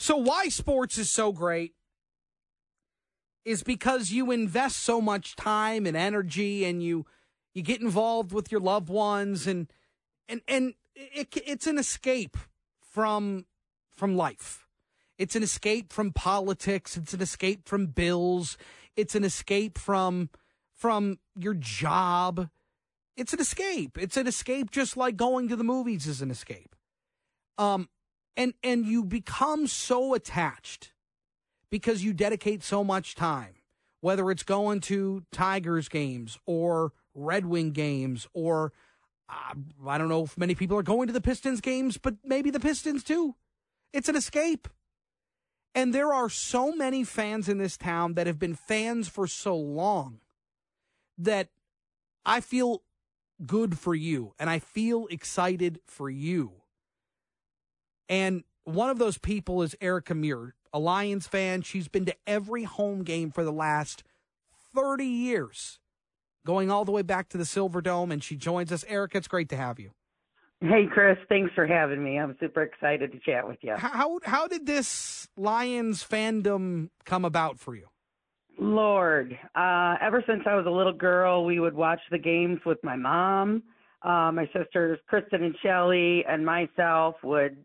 So, why sports is so great is because you invest so much time and energy and you you get involved with your loved ones and and and it, it's an escape from from life. It's an escape from politics, it's an escape from bills, it's an escape from from your job. It's an escape. It's an escape just like going to the movies is an escape. Um and and you become so attached because you dedicate so much time whether it's going to Tigers games or Red Wing games or uh, I don't know if many people are going to the Pistons games, but maybe the Pistons too. It's an escape. And there are so many fans in this town that have been fans for so long that I feel good for you and I feel excited for you. And one of those people is Erika Muir, a Lions fan. She's been to every home game for the last 30 years, going all the way back to the Silverdome, and she joins us. Erika, it's great to have you. Hey, Chris, thanks for having me. I'm super excited to chat with you. How, how did this Lions fandom come about for you? Lord, uh, ever since I was a little girl, we would watch the games with my mom. Uh, my sisters, Kristen and Shelly, and myself would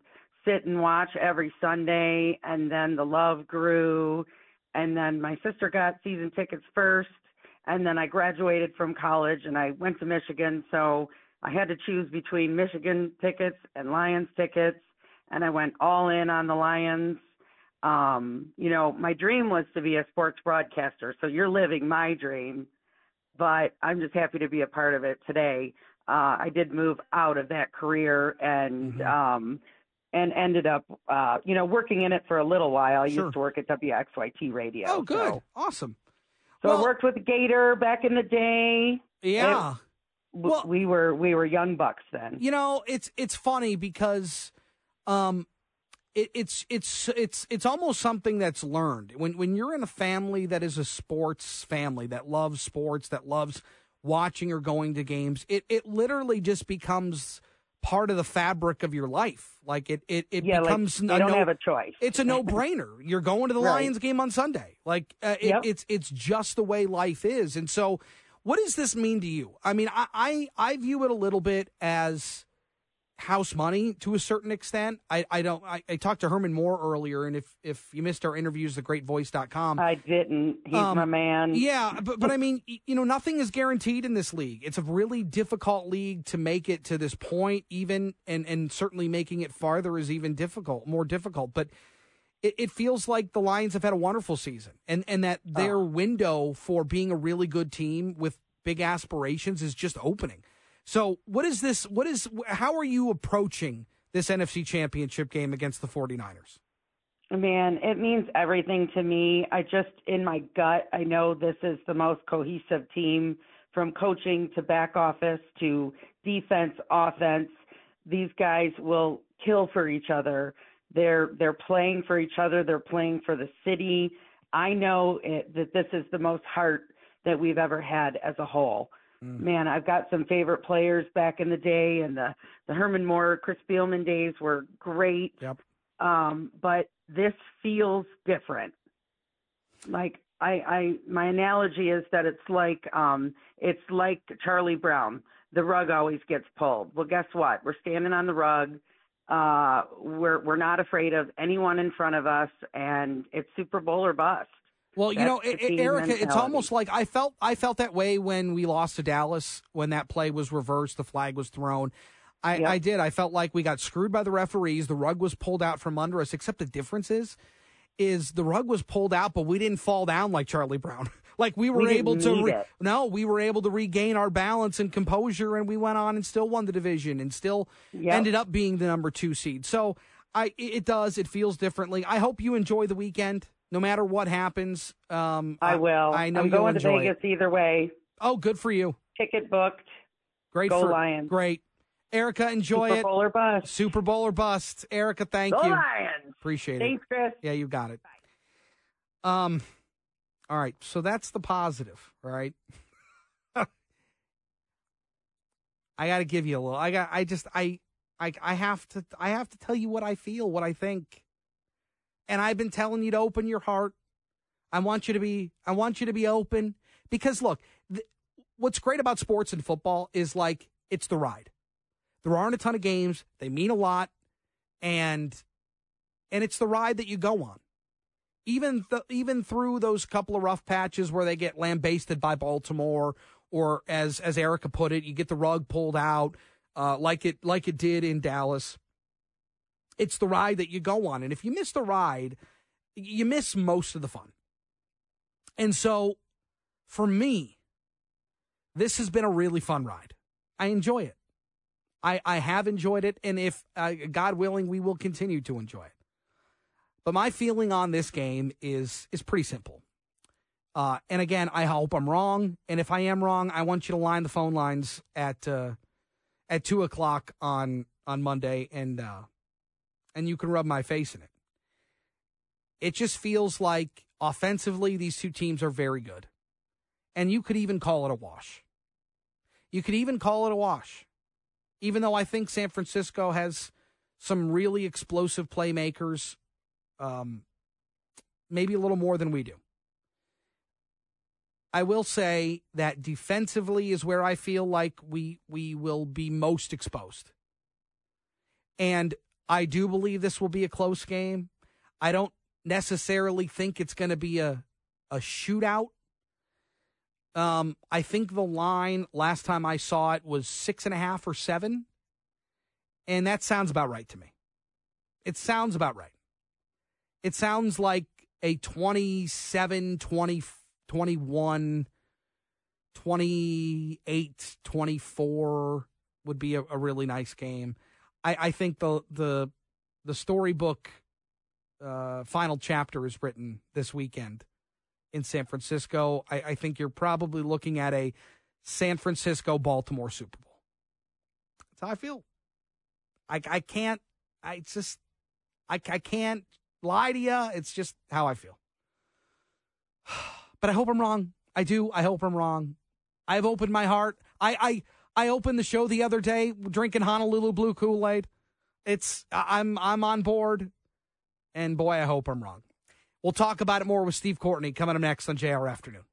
sit and watch every Sunday, and then the love grew. And then my sister got season tickets first, and then I graduated from college and I went to Michigan. So I had to choose between Michigan tickets and Lions tickets, and I went all in on the Lions. Um, you know, my dream was to be a sports broadcaster, so you're living my dream, but I'm just happy to be a part of it today. Uh, I did move out of that career and mm-hmm. um, and ended up, uh, you know, working in it for a little while. I sure. used to work at WXYT Radio. Oh, good, so. awesome. So well, I worked with Gator back in the day. Yeah. It, well, we were we were young bucks then. You know, it's it's funny because um it, it's it's it's it's almost something that's learned. When when you're in a family that is a sports family that loves sports, that loves watching or going to games, it it literally just becomes part of the fabric of your life. Like it, it, it yeah, becomes. Like you don't no, have a choice. It's a no brainer. You're going to the right. Lions game on Sunday. Like uh, it, yep. it's it's just the way life is. And so, what does this mean to you? I mean, I I, I view it a little bit as house money to a certain extent. I, I don't I, I, talked to Herman Moore earlier and if if you missed our interviews thegreatvoice.com. I didn't. He's um, my man. Yeah, but but I mean, you know, nothing is guaranteed in this league. It's a really difficult league to make it to this point even and and certainly making it farther is even difficult, more difficult, but it, it feels like the Lions have had a wonderful season and and that their oh. window for being a really good team with big aspirations is just opening. So, what is this? What is, how are you approaching this NFC championship game against the 49ers? Man, it means everything to me. I just, in my gut, I know this is the most cohesive team from coaching to back office to defense, offense. These guys will kill for each other. They're they're playing for each other. They're playing for the city. I know it, that this is the most heart that we've ever had as a whole. Mm. Man, I've got some favorite players back in the day, and the the Herman Moore, Chris Spielman days were great. Yep. Um, but this feels different. Like I, I, my analogy is that it's like um, it's like Charlie Brown. The rug always gets pulled. Well, guess what? We're standing on the rug. Uh, we're we're not afraid of anyone in front of us, and it's Super Bowl or bust. Well, you know, Erika, mentality. it's almost like I felt I felt that way when we lost to Dallas when that play was reversed, the flag was thrown. I, yep. I did. I felt like we got screwed by the referees. The rug was pulled out from under us. Except the difference is, is the rug was pulled out, but we didn't fall down like Charlie Brown. like we were we able to. Re- no, we were able to regain our balance and composure, and we went on and still won the division, and still yep. ended up being the number two seed. So I, it does. It feels differently. I hope you enjoy the weekend no matter what happens. Um, I will. I, I know I'm going to Vegas it. either way. Oh, good for you. Ticket booked. Great Go for, Lions. Great. Erika, enjoy Super it. Bowl or bust. Super Bowl or bust. Erika, thank Go you. Lions. Appreciate it. Thanks, it. Chris. Yeah, you got it. Bye. Um, all right. So that's the positive, right? I got to give you a little. I got. I just. I. I. I have to. I have to tell you what I feel. What I think. And I've been telling you to open your heart. I want you to be I want you to be open because look, th- what's great about sports and football is like it's the ride. There aren't a ton of games, they mean a lot and and it's the ride that you go on. Even th- even through those couple of rough patches where they get lambasted by Baltimore or as as Erika put it, you get the rug pulled out uh, like it like it did in Dallas. It's the ride that you go on, and if you miss the ride, you miss most of the fun. And so, for me, this has been a really fun ride. I enjoy it. I, I have enjoyed it, and if uh, God willing, we will continue to enjoy it. But my feeling on this game is is pretty simple. Uh, and again, I hope I'm wrong. And if I am wrong, I want you to line the phone lines at uh, at two o'clock on on Monday, and uh, and you can rub my face in it. It just feels like offensively, these two teams are very good, and you could even call it a wash. You could even call it a wash, even though I think San Francisco has some really explosive playmakers, um, maybe a little more than we do. I will say that defensively is where I feel like we we will be most exposed. And I do believe this will be a close game. I don't necessarily think it's going to be a a shootout. Um, I think the line last time I saw it was six and a half or seven, and that sounds about right to me. It sounds about right. It sounds like a 27 20 21, 28, 24 would be a, a really nice game. I, I, think the the the storybook uh, final chapter is written this weekend in San Francisco. I, I think you're probably looking at a San Francisco Baltimore Super Bowl. That's how I feel. I I can't. I just I I can't lie to you. It's just how I feel. but I hope I'm wrong. I do. I hope I'm wrong. I've opened my heart. I I I opened the show the other day drinking Honolulu Blue Kool Aid. It's I'm I'm on board, and boy, I hope I'm wrong. We'll talk about it more with Steve Courtney coming up next on JR Afternoon.